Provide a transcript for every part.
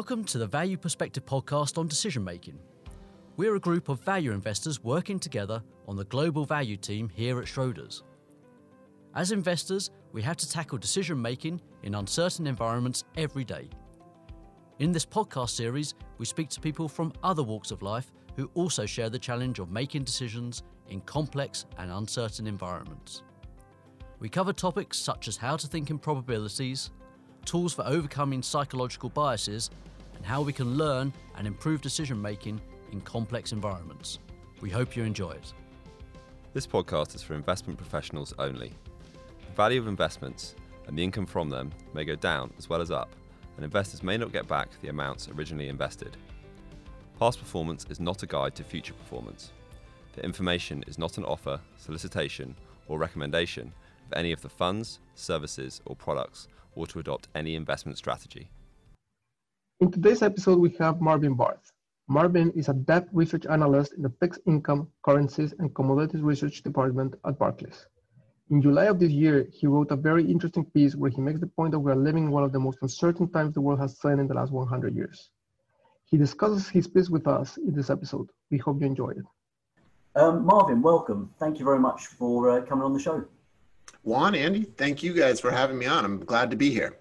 Welcome to the Value Perspective podcast on decision making. We're a group of value investors working together on the global value team here at Schroders. As investors, we have to tackle decision making in uncertain environments every day. In this podcast series, we speak to people from other walks of life who also share the challenge of making decisions in complex and uncertain environments. We cover topics such as how to think in probabilities, tools for overcoming psychological biases, and how we can learn and improve decision making in complex environments. We hope you enjoy it. This podcast is for investment professionals only. The value of investments and the income from them may go down as well as up, and investors may not get back the amounts originally invested. Past performance is not a guide to future performance. The information is not an offer, solicitation, or recommendation of any of the funds, services, or products, or to adopt any investment strategy. In today's episode, we have Marvin Barth. Marvin is a debt research analyst in the fixed income, currencies, and commodities research department at Barclays. In July of this year, he wrote a very interesting piece where he makes the point that we are living one of the most uncertain times the world has seen in the last 100 years. He discusses his piece with us in this episode. We hope you enjoy it. Um, Marvin, welcome. Thank you very much for uh, coming on the show. Juan, Andy, thank you guys for having me on. I'm glad to be here.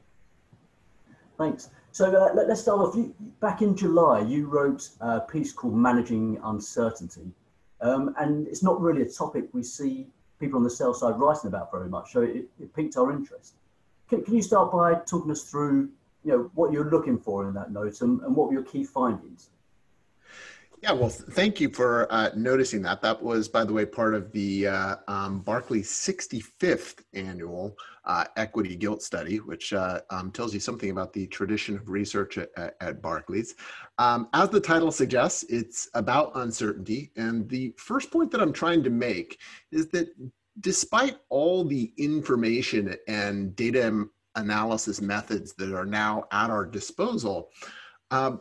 Thanks. So uh, let, us start off. You, back in July, you wrote a piece called Managing Uncertainty. Um, and it's not really a topic we see people on the sell side writing about very much. So it, it piqued our interest. Can, can, you start by talking us through you know, what you're looking for in that note and, and what were your key findings? Yeah, well, thank you for uh, noticing that. That was, by the way, part of the uh, um, Barclays 65th annual uh, equity gilt study, which uh, um, tells you something about the tradition of research at, at Barclays. Um, as the title suggests, it's about uncertainty. And the first point that I'm trying to make is that despite all the information and data analysis methods that are now at our disposal, um,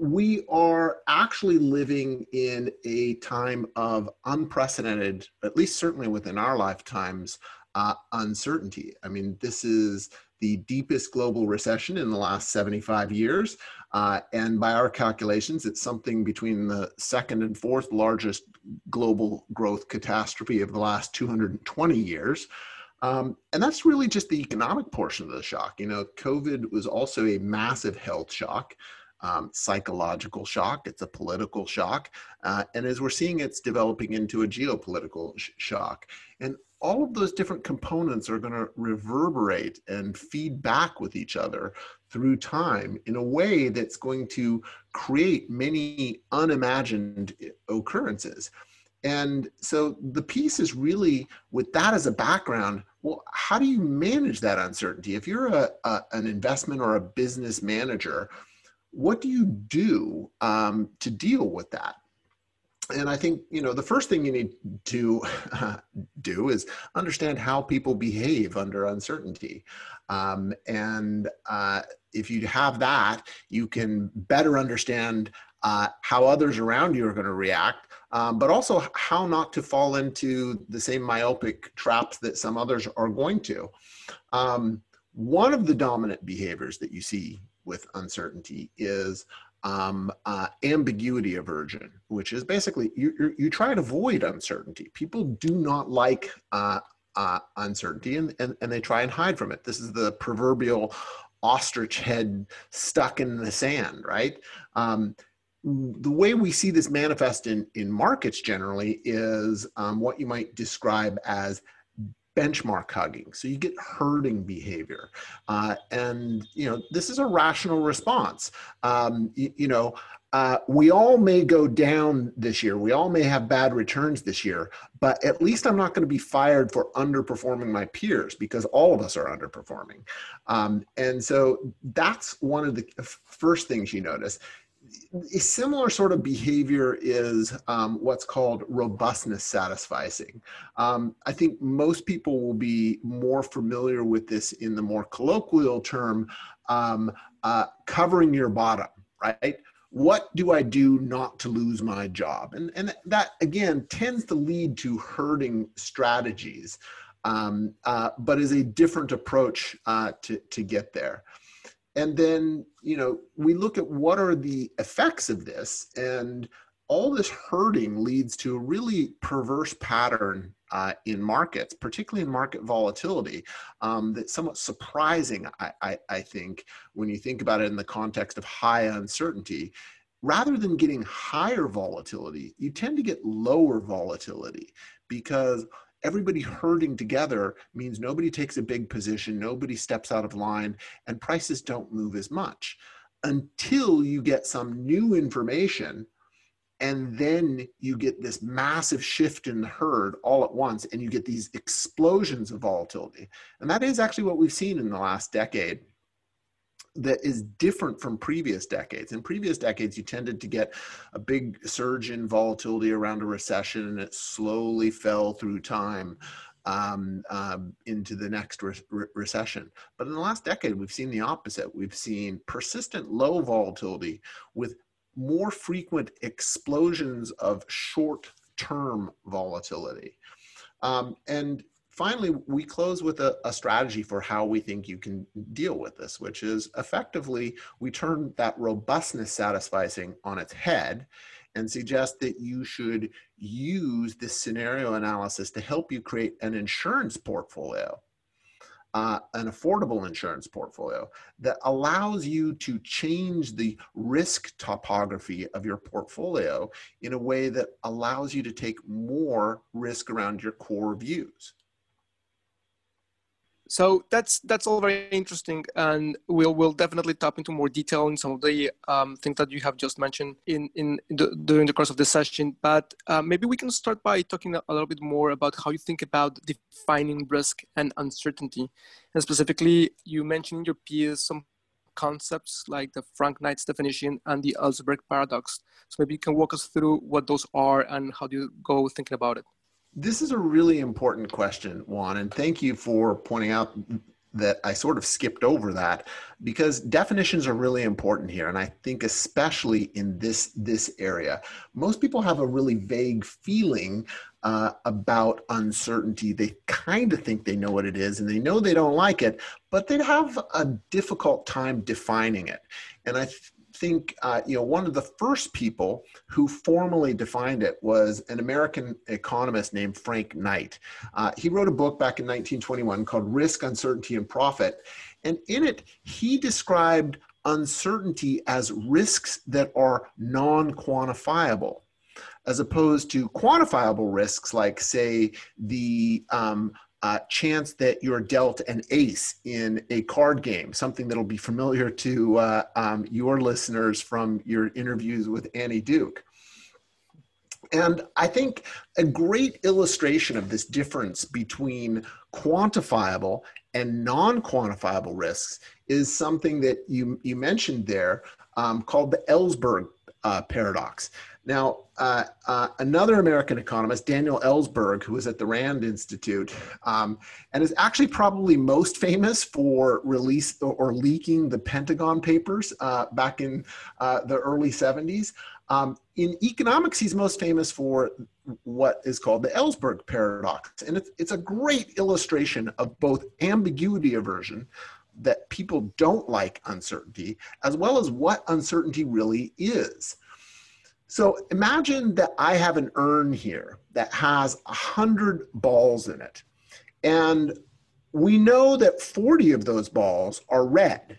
we are actually living in a time of unprecedented, at least certainly within our lifetimes, uh, uncertainty. I mean, this is the deepest global recession in the last 75 years. Uh, and by our calculations, it's something between the second and fourth largest global growth catastrophe of the last 220 years. Um, and that's really just the economic portion of the shock. You know, COVID was also a massive health shock um, psychological shock, it's a political shock. Uh, and as we're seeing, it's developing into a geopolitical sh- shock. And all of those different components are going to reverberate and feed back with each other through time in a way that's going to create many unimagined occurrences. And so the piece is really with that as a background. Well, how do you manage that uncertainty? If you're a, a an investment or a business manager, what do you do um, to deal with that? And I think you know the first thing you need to uh, do is understand how people behave under uncertainty, um, and uh, if you have that, you can better understand uh, how others around you are going to react, um, but also how not to fall into the same myopic traps that some others are going to. Um, one of the dominant behaviors that you see with uncertainty is um, uh, ambiguity aversion, which is basically you, you try to avoid uncertainty. People do not like uh, uh, uncertainty and, and, and they try and hide from it. This is the proverbial ostrich head stuck in the sand, right? Um, the way we see this manifest in, in markets generally is um, what you might describe as benchmark hugging. So you get herding behavior. Uh, and, you know, this is a rational response. Um, you, you, know, uh, we all may go down this year. We all may have bad returns this year, but at least I'm not going to be fired for underperforming my peers because all of us are underperforming. Um, and so that's one of the first things you notice a similar sort of behavior is um, what's called robustness satisficing. Um, I think most people will be more familiar with this in the more colloquial term, um, uh, covering your bottom, right? What do I do not to lose my job? And, and that, again, tends to lead to herding strategies, um, uh, but is a different approach uh, to, to get there. And then you know we look at what are the effects of this and all this herding leads to a really perverse pattern uh, in markets, particularly in market volatility, um, that's somewhat surprising, I, I, I, think, when you think about it in the context of high uncertainty. Rather than getting higher volatility, you tend to get lower volatility because everybody herding together means nobody takes a big position, nobody steps out of line, and prices don't move as much until you get some new information and then you get this massive shift in the herd all at once and you get these explosions of volatility. And that is actually what we've seen in the last decade that is different from previous decades. In previous decades, you tended to get a big surge in volatility around a recession, and it slowly fell through time um, um, into the next re- re- recession. But in the last decade, we've seen the opposite. We've seen persistent low volatility with more frequent explosions of short term volatility. Um, and finally, we close with a, a, strategy for how we think you can deal with this, which is effectively we turn that robustness satisficing on its head and suggest that you should use this scenario analysis to help you create an insurance portfolio uh, an affordable insurance portfolio that allows you to change the risk topography of your portfolio in a way that allows you to take more risk around your core views. So that's that's all very interesting, and we'll we'll definitely tap into more detail in some of the um, things that you have just mentioned in in, the, during the course of the session. But uh, maybe we can start by talking a little bit more about how you think about defining risk and uncertainty, and specifically, you mentioned in your piece some concepts like the Frank Knight's definition and the Ellsberg paradox. So maybe you can walk us through what those are and how do you go thinking about it. This is a really important question, Juan, and thank you for pointing out that I sort of skipped over that because definitions are really important here and I think especially in this this area. Most people have a really vague feeling uh, about uncertainty. They kind of think they know what it is and they know they don't like it but they have a difficult time defining it. And I th- think uh, you know one of the first people who formally defined it was an American economist named Frank Knight. Uh, he wrote a book back in 1921 called Risk, Uncertainty, and Profit, and in it he described uncertainty as risks that are non-quantifiable as opposed to quantifiable risks like say the um, uh, chance that you're dealt an ace in a card game, something that'll be familiar to uh, um, your listeners from your interviews with Annie Duke. And I think a great illustration of this difference between quantifiable and non quantifiable risks is something that you, you mentioned there um, called the Ellsberg uh, paradox. Now, uh, uh, another American economist, Daniel Ellsberg, who was at the Rand Institute, um, and is actually probably most famous for release or, leaking the Pentagon Papers uh, back in uh, the early 70s. Um, in economics, he's most famous for what is called the Ellsberg paradox. And it's, it's a great illustration of both ambiguity aversion, that people don't like uncertainty, as well as what uncertainty really is. So imagine that I have an urn here that has a hundred balls in it. And we know that 40 of those balls are red.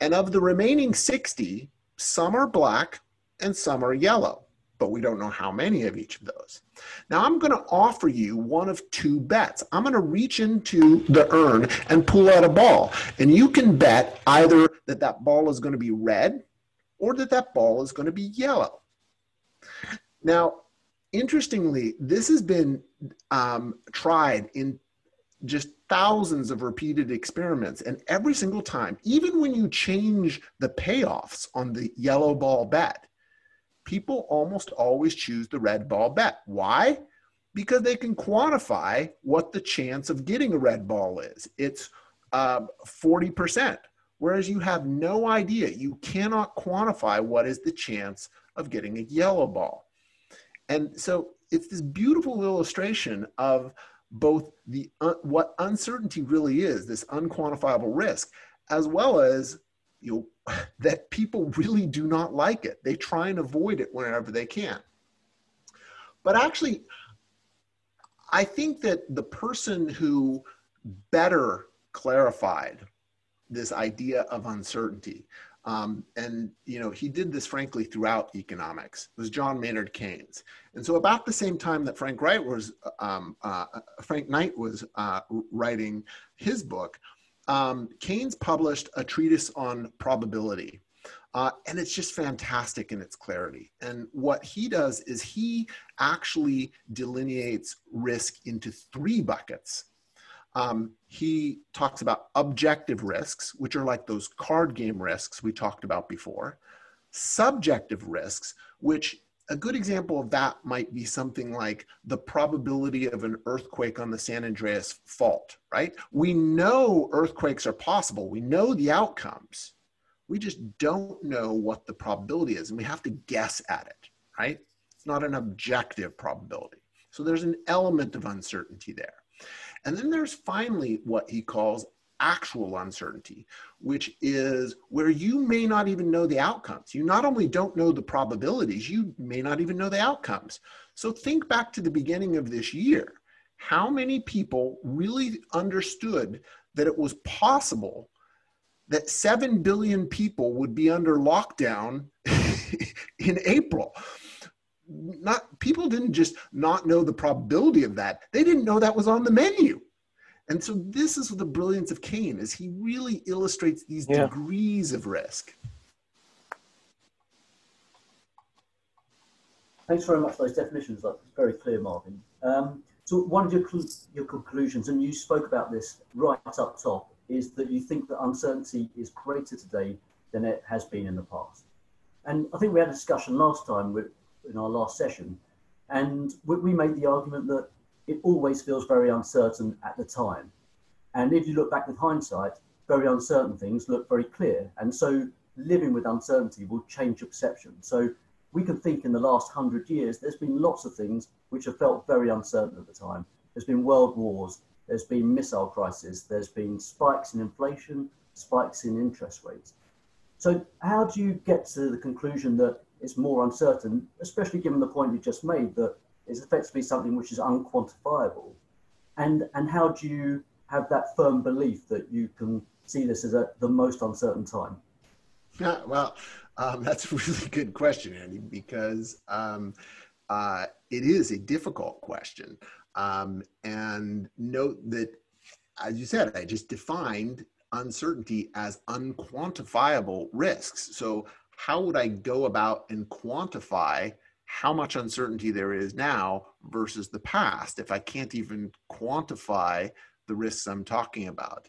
And of the remaining 60, some are black and some are yellow, but we don't know how many of each of those. Now I'm going to offer you one of two bets. I'm going to reach into the urn and pull out a ball. And you can bet either that that ball is going to be red or that that ball is going to be yellow. Now, interestingly, this has been um, tried in just thousands of repeated experiments. And every single time, even when you change the payoffs on the yellow ball bet, people almost always choose the red ball bet. Why? Because they can quantify what the chance of getting a red ball is. It's uh, 40%, whereas you have no idea. You cannot quantify what is the chance of getting a yellow ball. And so it's this beautiful illustration of both the uh, what uncertainty really is, this unquantifiable risk, as well as you know, that people really do not like it. They try and avoid it whenever they can. But actually, I think that the person who better clarified this idea of uncertainty, um, and you know he did this frankly throughout economics, It was John Maynard Keynes. And so about the same time that Frank Wright was um, uh, Frank Knight was uh, writing his book, um, Keynes published a treatise on probability. Uh, and it's just fantastic in its clarity. And what he does is he actually delineates risk into three buckets. Um, he talks about objective risks, which are like those card game risks we talked about before, subjective risks, which a good example of that might be something like the probability of an earthquake on the San Andreas fault, right? We know earthquakes are possible. We know the outcomes. We just don't know what the probability is, and we have to guess at it, right? It's not an objective probability. So there's an element of uncertainty there. And then there's finally what he calls actual uncertainty, which is where you may not even know the outcomes. You not only don't know the probabilities, you may not even know the outcomes. So think back to the beginning of this year. How many people really understood that it was possible that 7 billion people would be under lockdown in April? Not people didn't just not know the probability of that. They didn't know that was on the menu. And so this is the brilliance of Keynes is he really illustrates these yeah. degrees of risk. Thanks very much for those definitions. That's very clear, Marvin. Um, so one of your, your conclusions, and you spoke about this right up top, is that you think that uncertainty is greater today than it has been in the past. And I think we had a discussion last time with, in our last session, and we, made the argument that it always feels very uncertain at the time. And if you look back with hindsight, very uncertain things look very clear. And so living with uncertainty will change your perception. So we can think in the last hundred years, there's been lots of things which have felt very uncertain at the time. There's been world wars, there's been missile crises, there's been spikes in inflation, spikes in interest rates. So how do you get to the conclusion that it's more uncertain, especially given the point you just made that is effectively something which is unquantifiable. And, and how do you have that firm belief that you can see this as a, the most uncertain time? Yeah, well, um, that's a really good question, Andy, because um, uh, it is a difficult question. Um, and note that, as you said, I just defined uncertainty as unquantifiable risks. So, how would I go about and quantify how much uncertainty there is now versus the past if I can't even quantify the risks I'm talking about.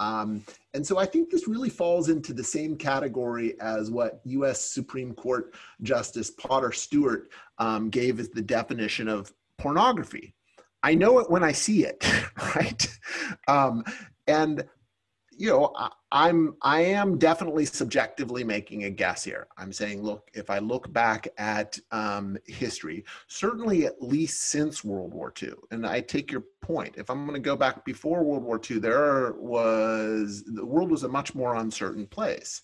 Um, and so I think this really falls into the same category as what US Supreme Court Justice Potter Stewart um, gave as the definition of pornography. I know it when I see it, right? Um, and you know, I, am I am definitely subjectively making a guess here. I'm saying, look, if I look back at um, history, certainly at least since World War II, and I take your point. If I'm going to go back before World War II, there was the world was a much more uncertain place.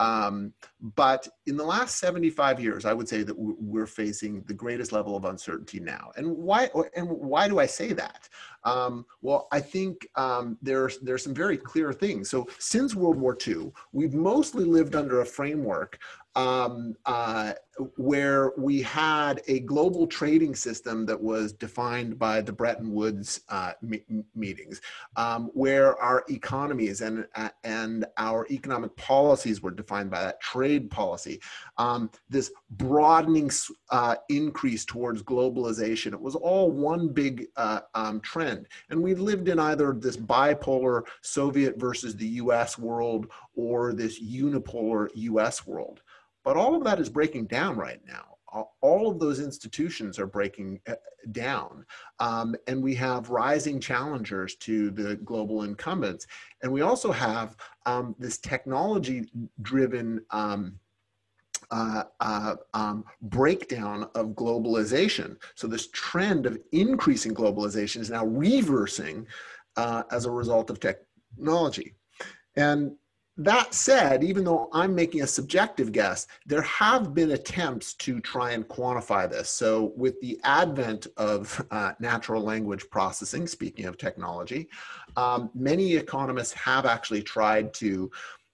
Um, but in the last 75 years, I would say that we're facing the greatest level of uncertainty now. And why? And why do I say that? Um, well, I think um, there's there's some very clear things. So since World War II, we've mostly lived under a framework um, uh, where we had a global trading system that was defined by the Bretton Woods uh, me- meetings, um, where our economies and uh, and our economic policies were defined by that trade policy. Um, this broadening uh, increase towards globalization. It was all one big uh, um, trend, and we lived in either this bipolar Soviet versus the U.S. world or this unipolar U.S. world. But all of that is breaking down right now. All of those institutions are breaking uh, down. Um, and we have rising challengers to the global incumbents. And we also have um, this technology driven. Um, uh, uh, um, breakdown of globalization. So, this trend of increasing globalization is now reversing uh, as a result of technology. And that said, even though I'm making a subjective guess, there have been attempts to try and quantify this. So, with the advent of uh, natural language processing, speaking of technology, um, many economists have actually tried to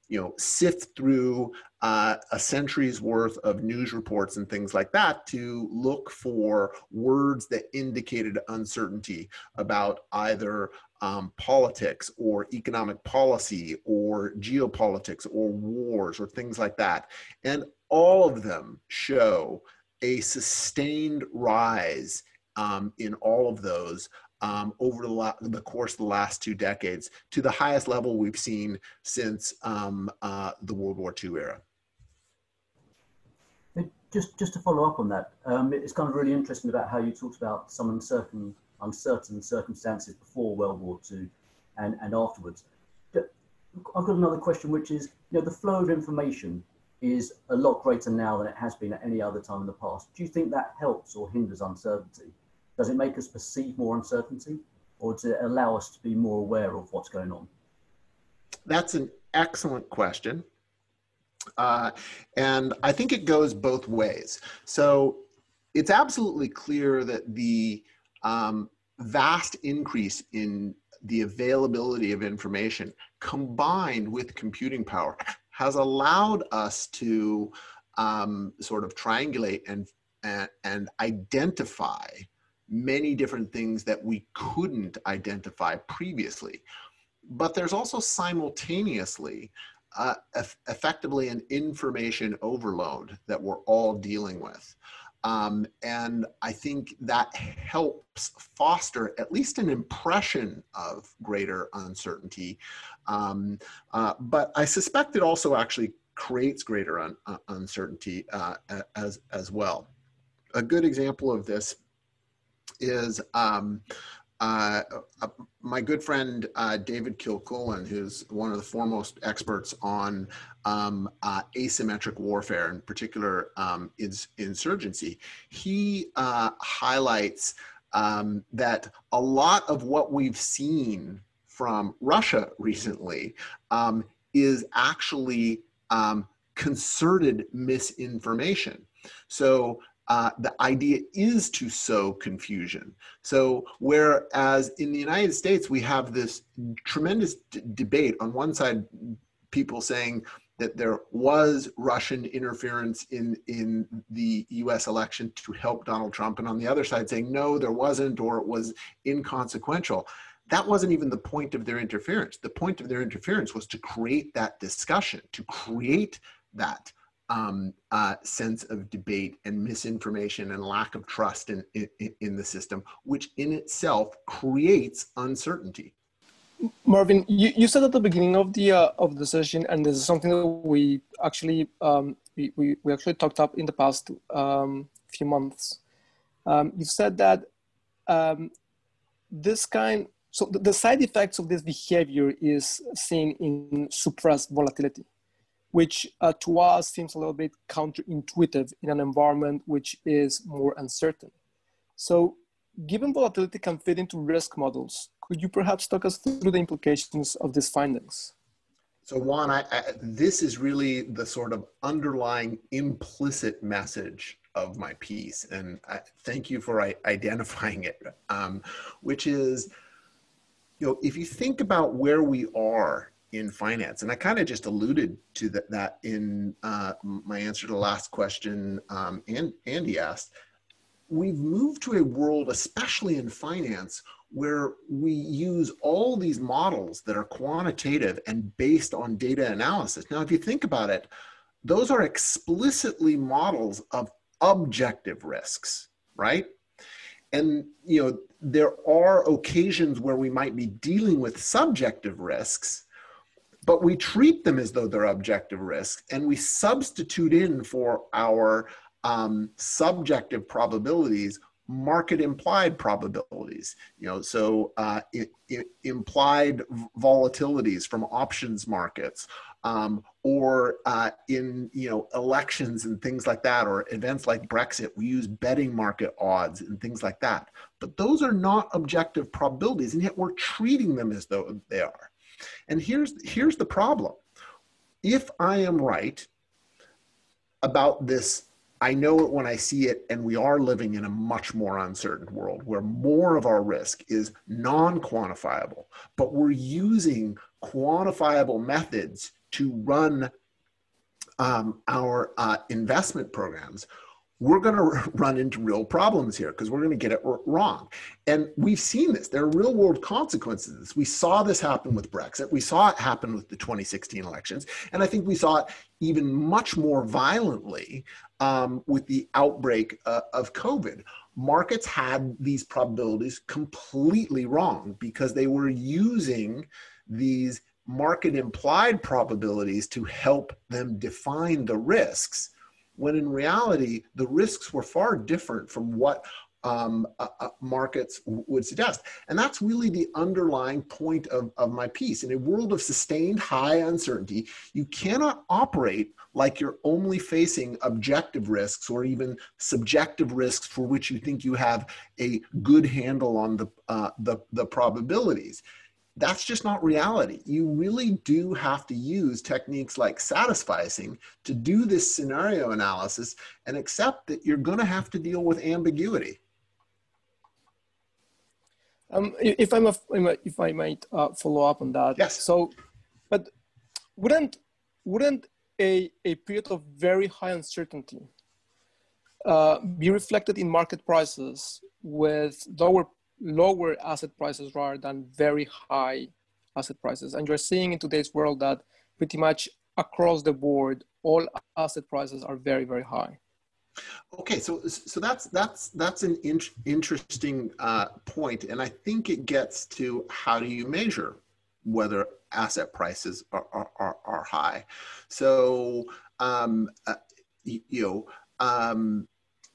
you know, sift through uh, a century's worth of news reports and things like that to look for words that indicated uncertainty about either um, politics or economic policy or geopolitics or wars or things like that. And all of them show a sustained rise um, in all of those um, over the, la- the, course of the last two decades to the highest level we've seen since um, uh, the World War II era. Just, just to follow up on that, um, it's kind of really interesting about how you talked about some uncertain, circumstances before World War II and, and afterwards. I've got another question, which is, you know, the flow of information is a lot greater now than it has been at any other time in the past. Do you think that helps or hinders uncertainty? Does it make us perceive more uncertainty or does it allow us to be more aware of what's going on? That's an excellent question. Uh, and I think it goes both ways. So it's absolutely clear that the um, vast increase in the availability of information combined with computing power has allowed us to um, sort of triangulate and, and, and identify many different things that we couldn't identify previously. But there's also simultaneously uh, eff- effectively an information overload that we're all dealing with. Um, and I think that helps foster at least an impression of greater uncertainty. Um, uh, but I suspect it also actually creates greater un- uh, uncertainty uh, as, as well. A good example of this is um, uh, uh, my good friend uh, David Kilcullen, who's one of the foremost experts on um, uh, asymmetric warfare, in particular um, ins- insurgency, he uh, highlights um, that a lot of what we've seen from Russia recently um, is actually um, concerted misinformation. So uh, the idea is to sow confusion. So, whereas in the United States, we have this tremendous d- debate on one side, people saying that there was Russian interference in, in the US election to help Donald Trump, and on the other side saying, no, there wasn't, or it was inconsequential. That wasn't even the point of their interference. The point of their interference was to create that discussion, to create that um, uh, sense of debate and misinformation and lack of trust in, in, in the system, which in itself creates uncertainty. Marvin, you, you said at the beginning of the uh, of the session, and this is something that we actually um, we, we, we actually talked up in the past um, few months. Um, you said that um, this kind, so the, the side effects of this behavior is seen in suppressed volatility which uh, to us seems a little bit counterintuitive in an environment which is more uncertain. So given volatility can fit into risk models, could you perhaps talk us through the implications of these findings? So Juan, I, I, this is really the sort of underlying implicit message of my piece, and I, thank you for identifying it, um, which is, you know, if you think about where we are in finance. And I kind of just alluded to that, that in uh, my answer to the last question um, and Andy asked. We've moved to a world, especially in finance, where we use all these models that are quantitative and based on data analysis. Now, if you think about it, those are explicitly models of objective risks, right? And you know, there are occasions where we might be dealing with subjective risks but we treat them as though they're objective risks and we substitute in for our um, subjective probabilities market implied probabilities you know so uh, implied volatilities from options markets um, or uh, in you know elections and things like that or events like brexit we use betting market odds and things like that. But those are not objective probabilities and yet we're treating them as though they are and here's, here's the problem. if I am right about this, I know it when I see it, and we are living in a much more uncertain world where more of our risk is non quantifiable, but we're using quantifiable methods to run um, our uh, investment programs we're going to run into real problems here because we're going to get it wrong. And we've seen this. There are real world consequences. We saw this happen with Brexit. We saw it happen with the 2016 elections. And I think we saw it even much more violently um, with the outbreak uh, of COVID. Markets had these probabilities completely wrong because they were using these market implied probabilities to help them define the risks when in reality, the risks were far different from what um, uh, uh, markets would suggest. And that's really the underlying point of, of my piece. In a world of sustained high uncertainty, you cannot operate like you're only facing objective risks or even subjective risks for which you think you have a good handle on the, uh, the, the probabilities that's just not reality. You really do have to use techniques like satisficing to do this scenario analysis and accept that you're going to have to deal with ambiguity. Um, if I'm a, if I might uh, follow up on that. Yes. So, but wouldn't wouldn't a, a period of very high uncertainty uh, be reflected in market prices with lower lower asset prices rather than very high asset prices. And you're seeing in today's world that pretty much across the board, all asset prices are very, very high. Okay, so so that's that's that's an in, interesting uh, point, and I think it gets to how do you measure whether asset prices are are, are, high. So um, uh, you know, um,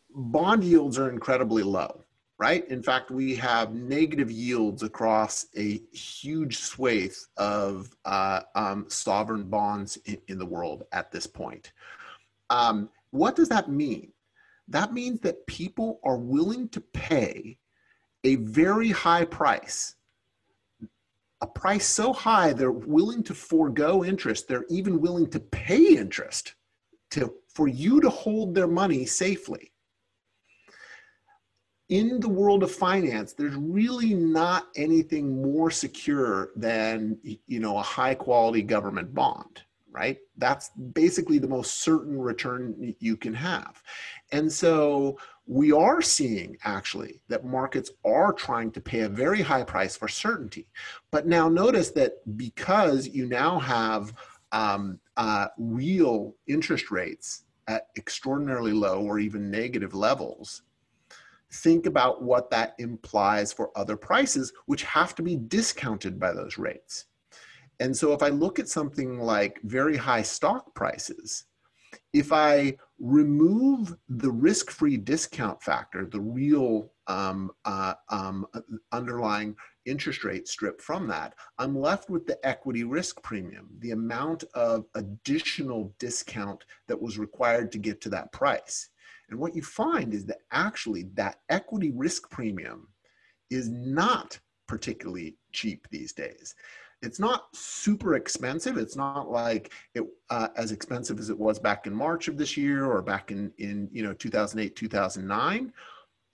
bond yields are incredibly low right? In fact, we have negative yields across a huge swathe of uh, um, sovereign bonds in, in, the world at this point. Um, what does that mean? That means that people are willing to pay a very high price, a price so high they're willing to forego interest, they're even willing to pay interest to, for you to hold their money safely in the world of finance, there's really not anything more secure than you know a high quality government bond, right? That's basically the most certain return you can have. And so we are seeing actually that markets are trying to pay a very high price for certainty. But now notice that because you now have um, uh, real interest rates at extraordinarily low or even negative levels, think about what that implies for other prices, which have to be discounted by those rates. And so if I look at something like very high stock prices, if I remove the risk free discount factor, the real um, uh, um, underlying interest rate strip from that, I'm left with the equity risk premium, the amount of additional discount that was required to get to that price. And what you find is that actually that equity risk premium is not particularly cheap these days. It's not super expensive. It's not like it uh, as expensive as it was back in March of this year or back in in you know 2008 2009,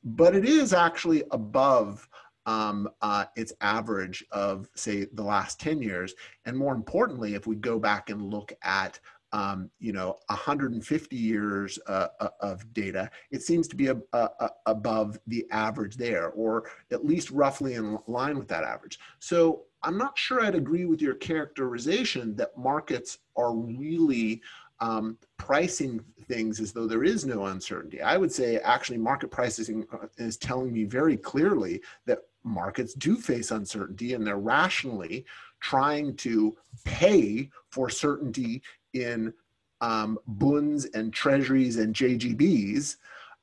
but it is actually above um, uh, its average of say the last 10 years. And more importantly, if we go back and look at um, you know 150 years uh, uh, of data it seems to be a, a, a above the average there or at least roughly in line with that average. So i'm not sure i'd agree with your characterization that markets are really um, pricing things as though there is no uncertainty. I would say actually market pricing uh, is telling me very clearly that markets do face uncertainty and they're rationally trying to pay for certainty in um, bunds and treasuries and JGBs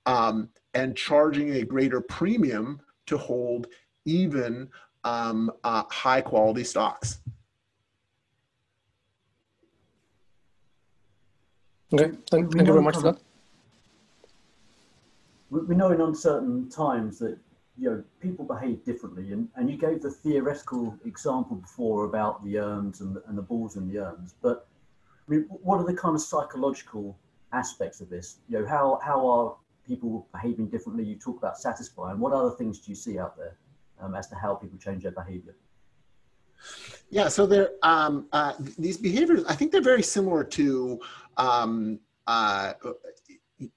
um, and charging a greater premium to hold even um, uh, high quality stocks. Okay, thank, thank you very much for that. We know in uncertain times that you know people behave differently, and, and you gave the theoretical example before about the urns and and the balls and the urns, but I mean, what are the kind of psychological aspects of this? You know, how how are people behaving differently? You talk about satisficing. What other things do you see out there um, as to how people change their behavior? Yeah, so they're um, uh, these behaviors. I think they're very similar to um, uh,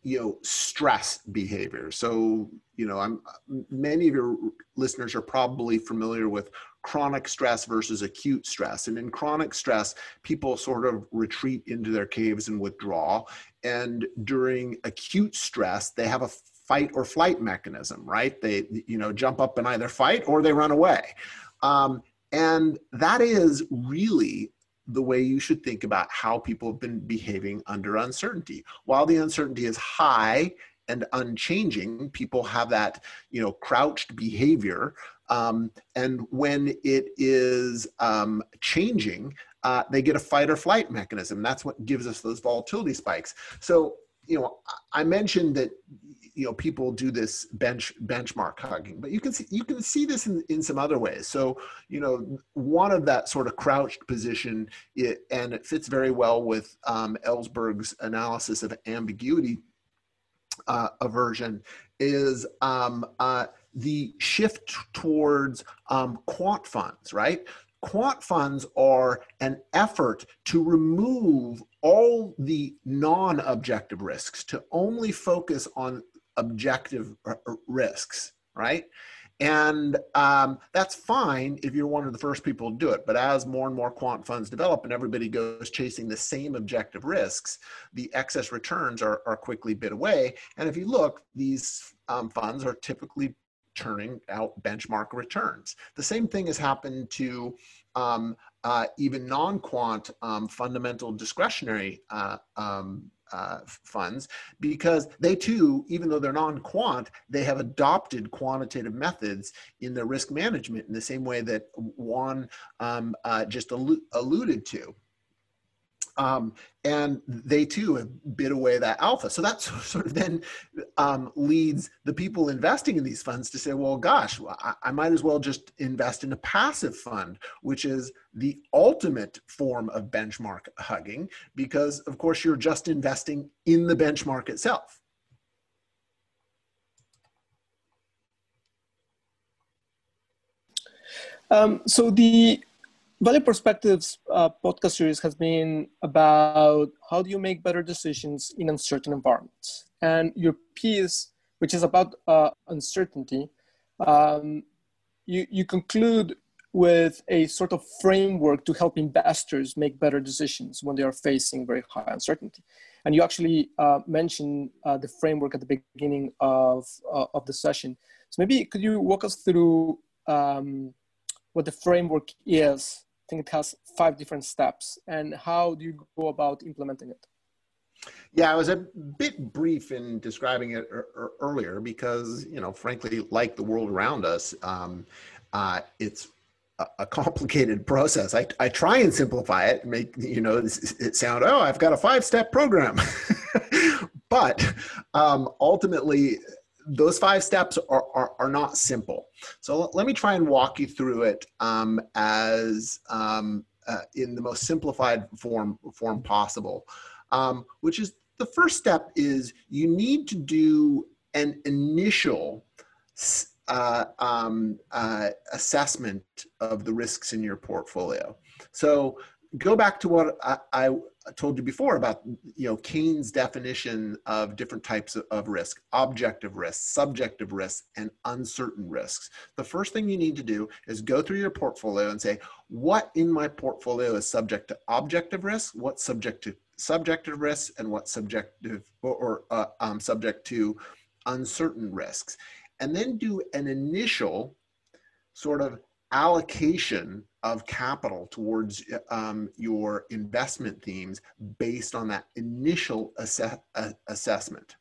you know stress behavior. So you know, I'm many of your listeners are probably familiar with chronic stress versus acute stress. And in chronic stress, people sort of retreat into their caves and withdraw. And during acute stress, they have a fight or flight mechanism, right? They, you know, jump up and either fight or they run away. Um, and that is really the way you should think about how people have been behaving under uncertainty. While the uncertainty is high and unchanging, people have that, you know, crouched behavior. Um, and when it is um, changing, uh, they get a fight or flight mechanism. That's what gives us those volatility spikes. So, you know, I mentioned that you know people do this bench benchmark hugging but you can see you can see this in, in some other ways so you know one of that sort of crouched position it, and it fits very well with um, ellsberg's analysis of ambiguity uh, aversion is um, uh, the shift towards um, quant funds right quant funds are an effort to remove all the non-objective risks to only focus on objective risks, right? And um, that's fine if you're one of the first people to do it. But as more and more quant funds develop and everybody goes chasing the same objective risks, the excess returns are, are quickly bid away. And if you look, these um, funds are typically turning out benchmark returns. The same thing has happened to um, uh, even non-quant um, fundamental discretionary uh, um, uh, funds because they too, even though they're non-quant, they have adopted quantitative methods in their risk management in the same way that Juan um, uh, just allu alluded to. Um, and they too have bid away that alpha. So that sort of then um, leads the people investing in these funds to say, well, gosh, I, I, might as well just invest in a passive fund, which is the ultimate form of benchmark hugging, because of course you're just investing in the benchmark itself. Um, so the Value Perspectives uh, podcast series has been about how do you make better decisions in uncertain environments. And your piece, which is about uh, uncertainty, um, you, you conclude with a sort of framework to help investors make better decisions when they are facing very high uncertainty. And you actually uh, mentioned uh, the framework at the beginning of, uh, of the session. So maybe could you walk us through um, what the framework is think it has five different steps. And how do you go about implementing it? Yeah, I was a bit brief in describing it er- er- earlier because, you know, frankly, like the world around us, um, uh, it's a, a complicated process. I, I try and simplify it, make you know it sound oh I've got a five step program, but um, ultimately those five steps are, are, are, not simple. So let me try and walk you through it um, as um, uh, in the most simplified form, form possible, um, which is the first step is you need to do an initial uh, um, uh, assessment of the risks in your portfolio. So go back to what I, I, told you before about you know Keynes' definition of different types of, of risk: objective risks, subjective risks, and uncertain risks. The first thing you need to do is go through your portfolio and say, what in my portfolio is subject to objective risk, what's subject to subjective risks, and what subjective or, or uh, um, subject to uncertain risks, and then do an initial sort of allocation of capital towards um, your investment themes based on that initial uh, assessment.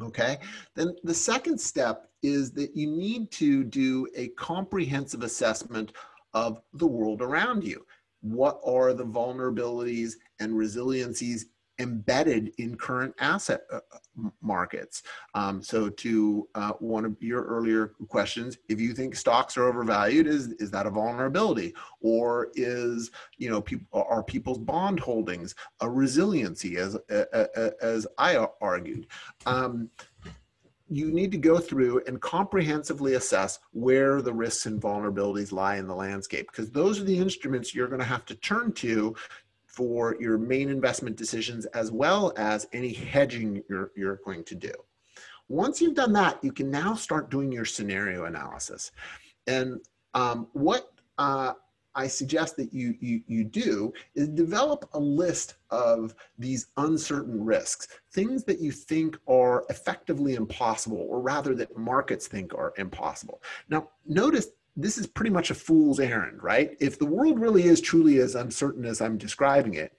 Okay, then the second step is that you need to do a comprehensive assessment of the world around you. What are the vulnerabilities and resiliencies embedded in current asset uh, uh markets. Um, so to uh, one of your earlier questions, if you think stocks are overvalued, is, is that a vulnerability? Or is, you know, pe- are people's bond holdings a resiliency as, as I argued? Um, you need to go through and comprehensively assess where the risks and vulnerabilities lie in the landscape because those are the instruments you're going to have to turn to for your main investment decisions as well as any hedging you're, you're going to do. Once you've done that, you can now start doing your scenario analysis. And um, what uh, I suggest that you, you, you do is develop a list of these uncertain risks, things that you think are effectively impossible, or rather that markets think are impossible. Now, notice this is pretty much a fool's errand, right? If the world really is truly as uncertain as I'm describing it,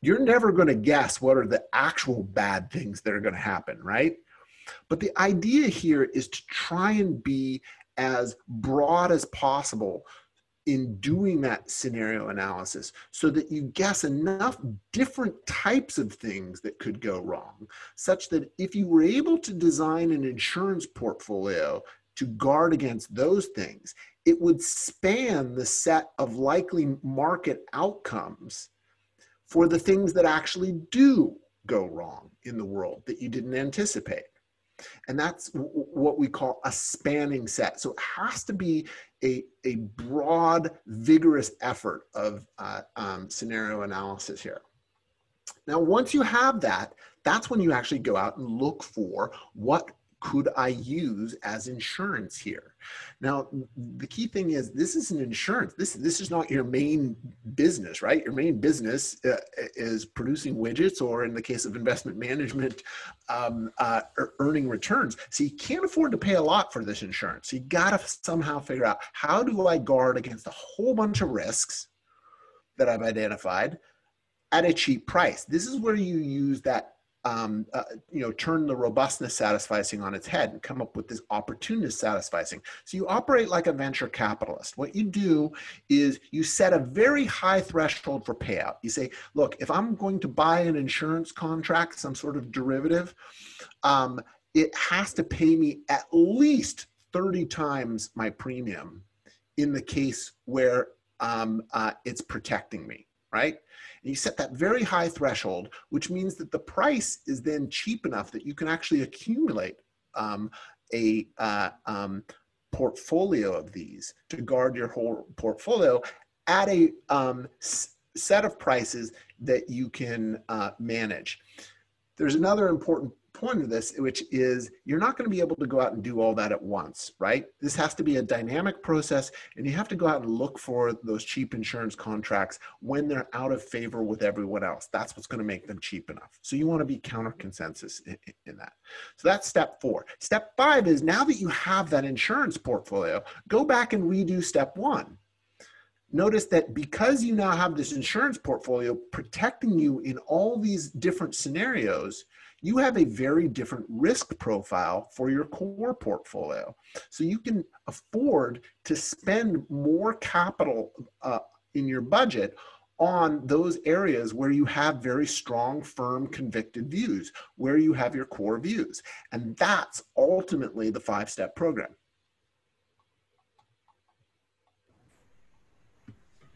you're never going to guess what are the actual bad things that are going to happen, right? But the idea here is to try and be as broad as possible in doing that scenario analysis so that you guess enough different types of things that could go wrong, such that if you were able to design an insurance portfolio to guard against those things, it would span the set of likely market outcomes for the things that actually do go wrong in the world that you didn't anticipate. And that's what we call a spanning set. So it has to be a, a broad, vigorous effort of uh, um, scenario analysis here. Now, once you have that, that's when you actually go out and look for what could I use as insurance here? Now, the key thing is this is an insurance. This, this is not your main business, right? Your main business uh, is producing widgets or in the case of investment management, um, uh, earning returns. So you can't afford to pay a lot for this insurance. You got to somehow figure out how do I guard against a whole bunch of risks that I've identified at a cheap price. This is where you use that um, uh, you know, turn the robustness satisficing on its head and come up with this opportunist satisficing. So you operate like a venture capitalist. What you do is you set a very high threshold for payout. You say, look, if I'm going to buy an insurance contract, some sort of derivative, um, it has to pay me at least 30 times my premium in the case where um, uh, it's protecting me, right? And you set that very high threshold, which means that the price is then cheap enough that you can actually accumulate um, a uh, um, portfolio of these to guard your whole portfolio at a um, set of prices that you can uh, manage. There's another important point of this, which is you're not going to be able to go out and do all that at once, right? This has to be a dynamic process, and you have to go out and look for those cheap insurance contracts when they're out of favor with everyone else. That's what's going to make them cheap enough. So you want to be counter consensus in, in that. So that's step four. Step five is now that you have that insurance portfolio, go back and redo step one notice that because you now have this insurance portfolio protecting you in all these different scenarios, you have a very different risk profile for your core portfolio. So you can afford to spend more capital uh, in your budget on those areas where you have very strong, firm, convicted views, where you have your core views. And that's ultimately the five step program.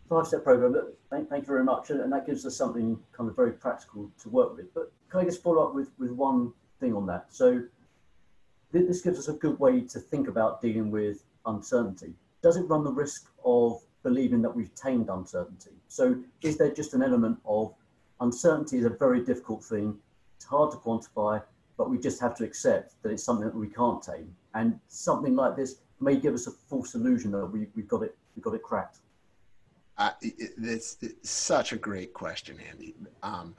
five step program. Thank, thank you very much. And, that gives us something kind of very practical to work with. But can I just follow up with, with one thing on that? So this gives us a good way to think about dealing with uncertainty. Does it run the risk of believing that we've tamed uncertainty? So is there just an element of uncertainty is a very difficult thing. It's hard to quantify, but we just have to accept that it's something that we can't tame. And something like this may give us a false illusion that we, we've got it, we've got it cracked. Uh, it, it's, it's, such a great question, Andy. Um,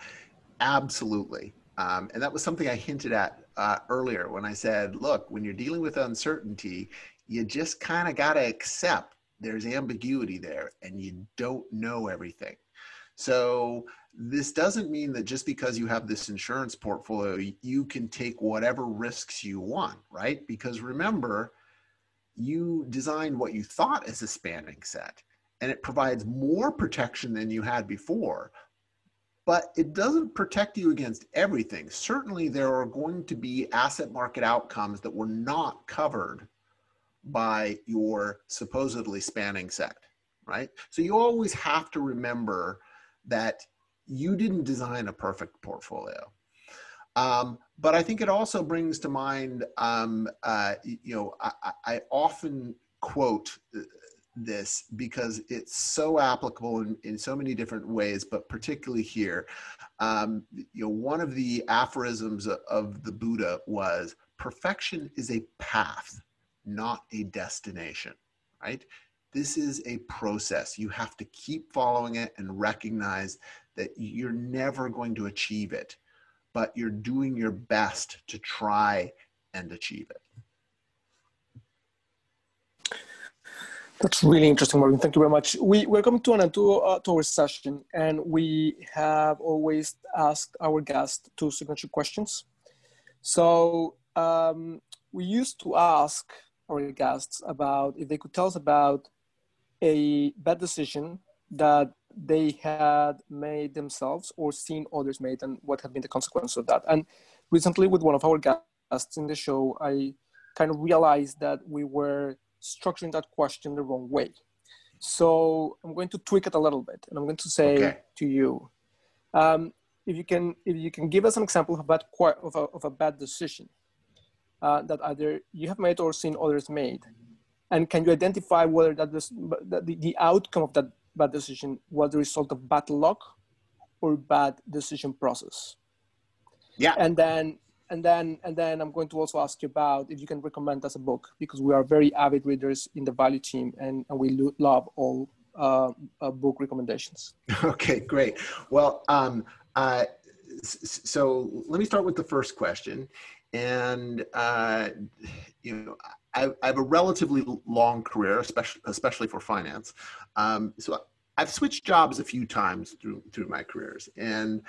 absolutely. Um, and that was something I hinted at uh, earlier when I said, look, when you're dealing with uncertainty, you just kind of got to accept there's ambiguity there and you don't know everything. So this doesn't mean that just because you have this insurance portfolio, you can take whatever risks you want, right? Because remember, you designed what you thought is a spanning set and it provides more protection than you had before. But it doesn't protect you against everything. Certainly, there are going to be asset market outcomes that were not covered by your supposedly spanning set, right? So you always have to remember that you didn't design a perfect portfolio. Um, but I think it also brings to mind, um, uh, you know, I, I, often quote this because it's so applicable in, in so many different ways, but particularly here. Um, you know, one of the aphorisms of the Buddha was perfection is a path, not a destination, right? This is a process. You have to keep following it and recognize that you're never going to achieve it, but you're doing your best to try and achieve it. That's really interesting, Marvin. Thank you very much. We, we're coming to an end to, uh, to our session, and we have always asked our guests two signature questions. So um, we used to ask our guests about if they could tell us about a bad decision that they had made themselves or seen others made and what had been the consequences of that. And recently, with one of our guests in the show, I kind of realized that we were structuring that question the wrong way. So I'm going to tweak it a little bit, and I'm going to say okay. to you, um, if you can, if you can give us an example of a bad, of a, of a bad decision uh, that either you have made or seen others made, and can you identify whether that was, the, the outcome of that bad decision was the result of bad luck or bad decision process? Yeah. And then and then and then i'm going to also ask you about if you can recommend us a book because we are very avid readers in the value team and, and we lo- love all uh, uh, book recommendations. Okay great. Well um, uh, so let me start with the first question. And uh, you know I, I, have a relatively long career especially especially for finance. Um, so i've switched jobs a few times through through my careers. And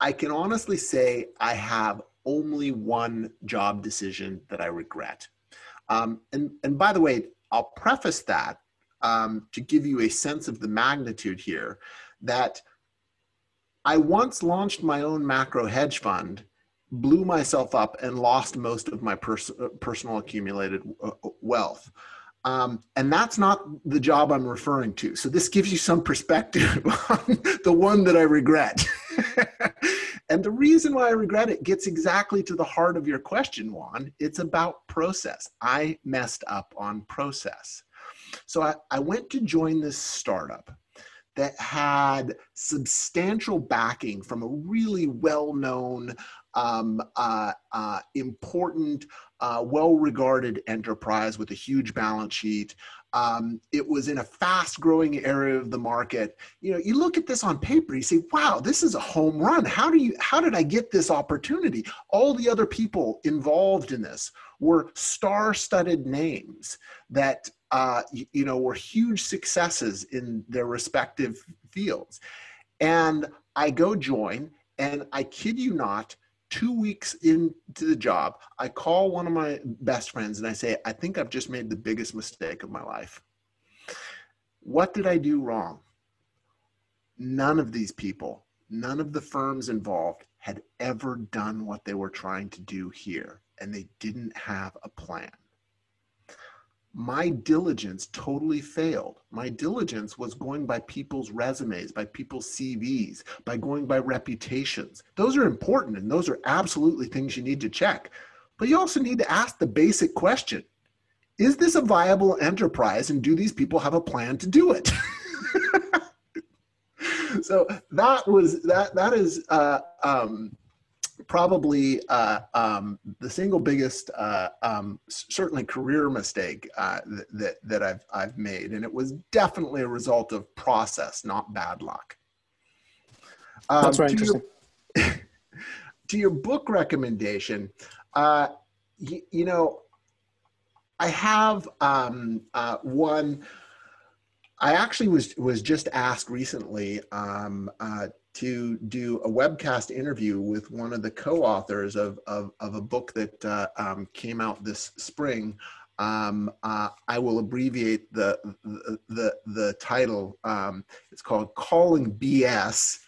I can honestly say I have only one job decision that I regret. Um, and, and by the way, I'll preface that um, to give you a sense of the magnitude here that I once launched my own macro hedge fund, blew myself up, and lost most of my pers- personal accumulated uh, wealth. Um, and that's not the job I'm referring to. So this gives you some perspective on the one that I regret. And the reason why I regret it gets exactly to the heart of your question, Juan. It's about process. I messed up on process. So I, I went to join this startup that had substantial backing from a really well known, um, uh, uh, important, uh, well regarded enterprise with a huge balance sheet. Um, it was in a fast growing area of the market. You know, you look at this on paper, you say, wow, this is a home run. How do you, how did I get this opportunity? All the other people involved in this were star studded names that, uh, you, you know, were huge successes in their respective fields. And I go join, and I kid you not, two weeks into the job, I call one of my best friends and I say, I think I've just made the biggest mistake of my life. What did I do wrong? None of these people, none of the firms involved had ever done what they were trying to do here, and they didn't have a plan my diligence totally failed. My diligence was going by people's resumes, by people's CVs, by going by reputations. Those are important and those are absolutely things you need to check. But you also need to ask the basic question Is this a viable enterprise and do these people have a plan to do it? so that was that that is uh, um, probably uh, um, the single biggest, uh, um, certainly career mistake uh, that that I've I've made, and it was definitely a result of process, not bad luck. Um, That's very interesting. Your, to your book recommendation, uh, you, you, know, I have um, uh, one. I actually was was just asked recently um, uh, to do a webcast interview with one of the co-authors of, of, of a book that uh, um, came out this spring. Um, uh, I will abbreviate the, the, the, the title. Um, it's called Calling BS,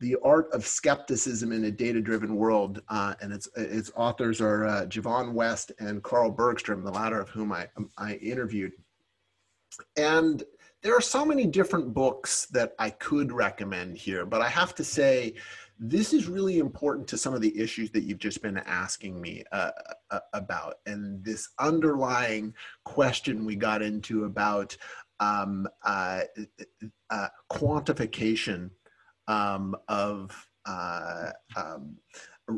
the art of skepticism in a data-driven world, uh, and its its authors are uh, Jevin West and Carl Bergstrom, the latter of whom I I interviewed. And there are so many different books that I could recommend here, but I have to say this is really important to some of the issues that you've just been asking me uh, uh, about. And this underlying question we got into about um, uh, uh quantification um, of uh, um,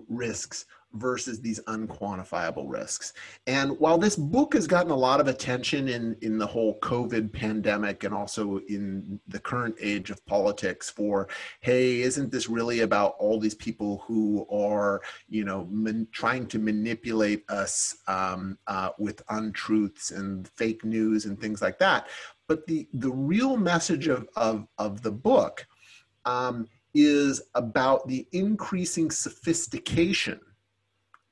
risks versus these unquantifiable risks. And while this book has gotten a lot of attention in, in the whole COVID pandemic and also in the current age of politics for, hey, isn't this really about all these people who are, you know, man, trying to manipulate us um, uh, with untruths and fake news and things like that? But the, the real message of, of, of the book um, is about the increasing sophistication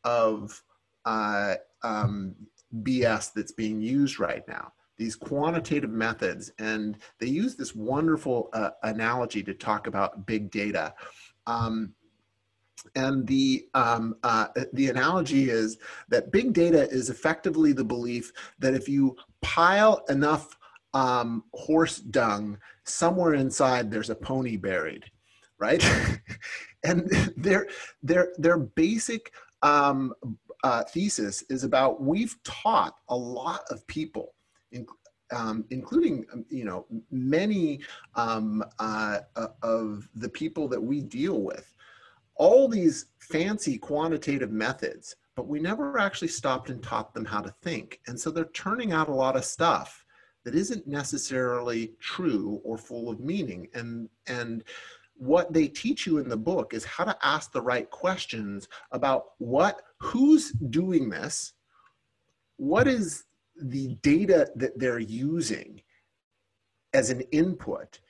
of uh, um, BS that's being used right now. These quantitative methods, and they use this wonderful uh, analogy to talk about big data. Um, and the um, uh, the analogy is that big data is effectively the belief that if you pile enough um, horse dung somewhere inside, there's a pony buried, right? and their their their basic um, uh, thesis is about we've taught a lot of people, in, um, including um, you know many um, uh, uh, of the people that we deal with, all these fancy quantitative methods, but we never actually stopped and taught them how to think, and so they're turning out a lot of stuff that isn't necessarily true or full of meaning, and and what they teach you in the book is how to ask the right questions about what who's doing this what is the data that they're using as an input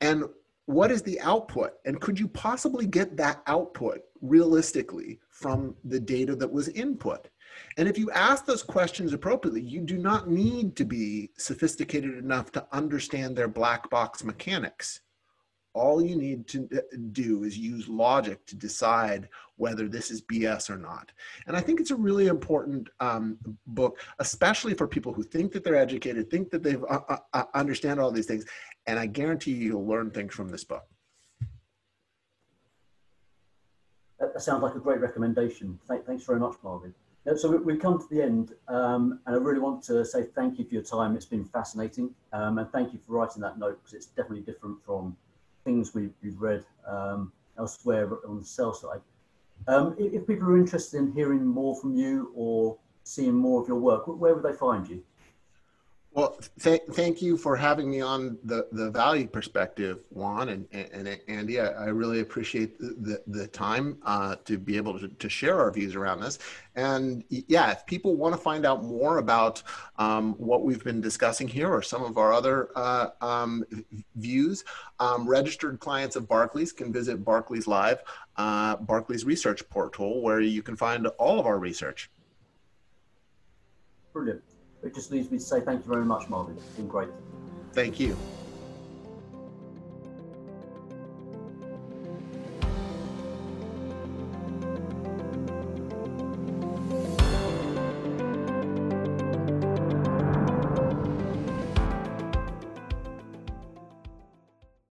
and what is the output and could you possibly get that output realistically from the data that was input? And if you ask those questions appropriately you do not need to be sophisticated enough to understand their black box mechanics all you need to uh, do is use logic to decide whether this is BS or not. And I think it's a really important um, book, especially for people who think that they're educated, think that they uh, uh, uh, understand all these things. And I guarantee you, you'll learn things from this book. That sounds like a great recommendation. Thanks very much, Marvin. So we've come to the end, um, and I really want to say thank you for your time. It's been fascinating, um, and thank you for writing that note because it's definitely different from things we've, we've read um, elsewhere on the sell side. Um, if, if, people are interested in hearing more from you or seeing more of your work, where would they find you? Well, th- thank you for having me on the, the value perspective, Juan and, and, and Andy. I, I, really appreciate the, the, time uh, to be able to, to share our views around this. And yeah, if people want to find out more about um, what we've been discussing here or some of our other uh, um, views, um, registered clients of Barclays can visit Barclays Live, uh, Barclays Research Portal, where you can find all of our research. Brilliant. It just leaves me to say thank you very much, Marvin. It's been great. Thank you.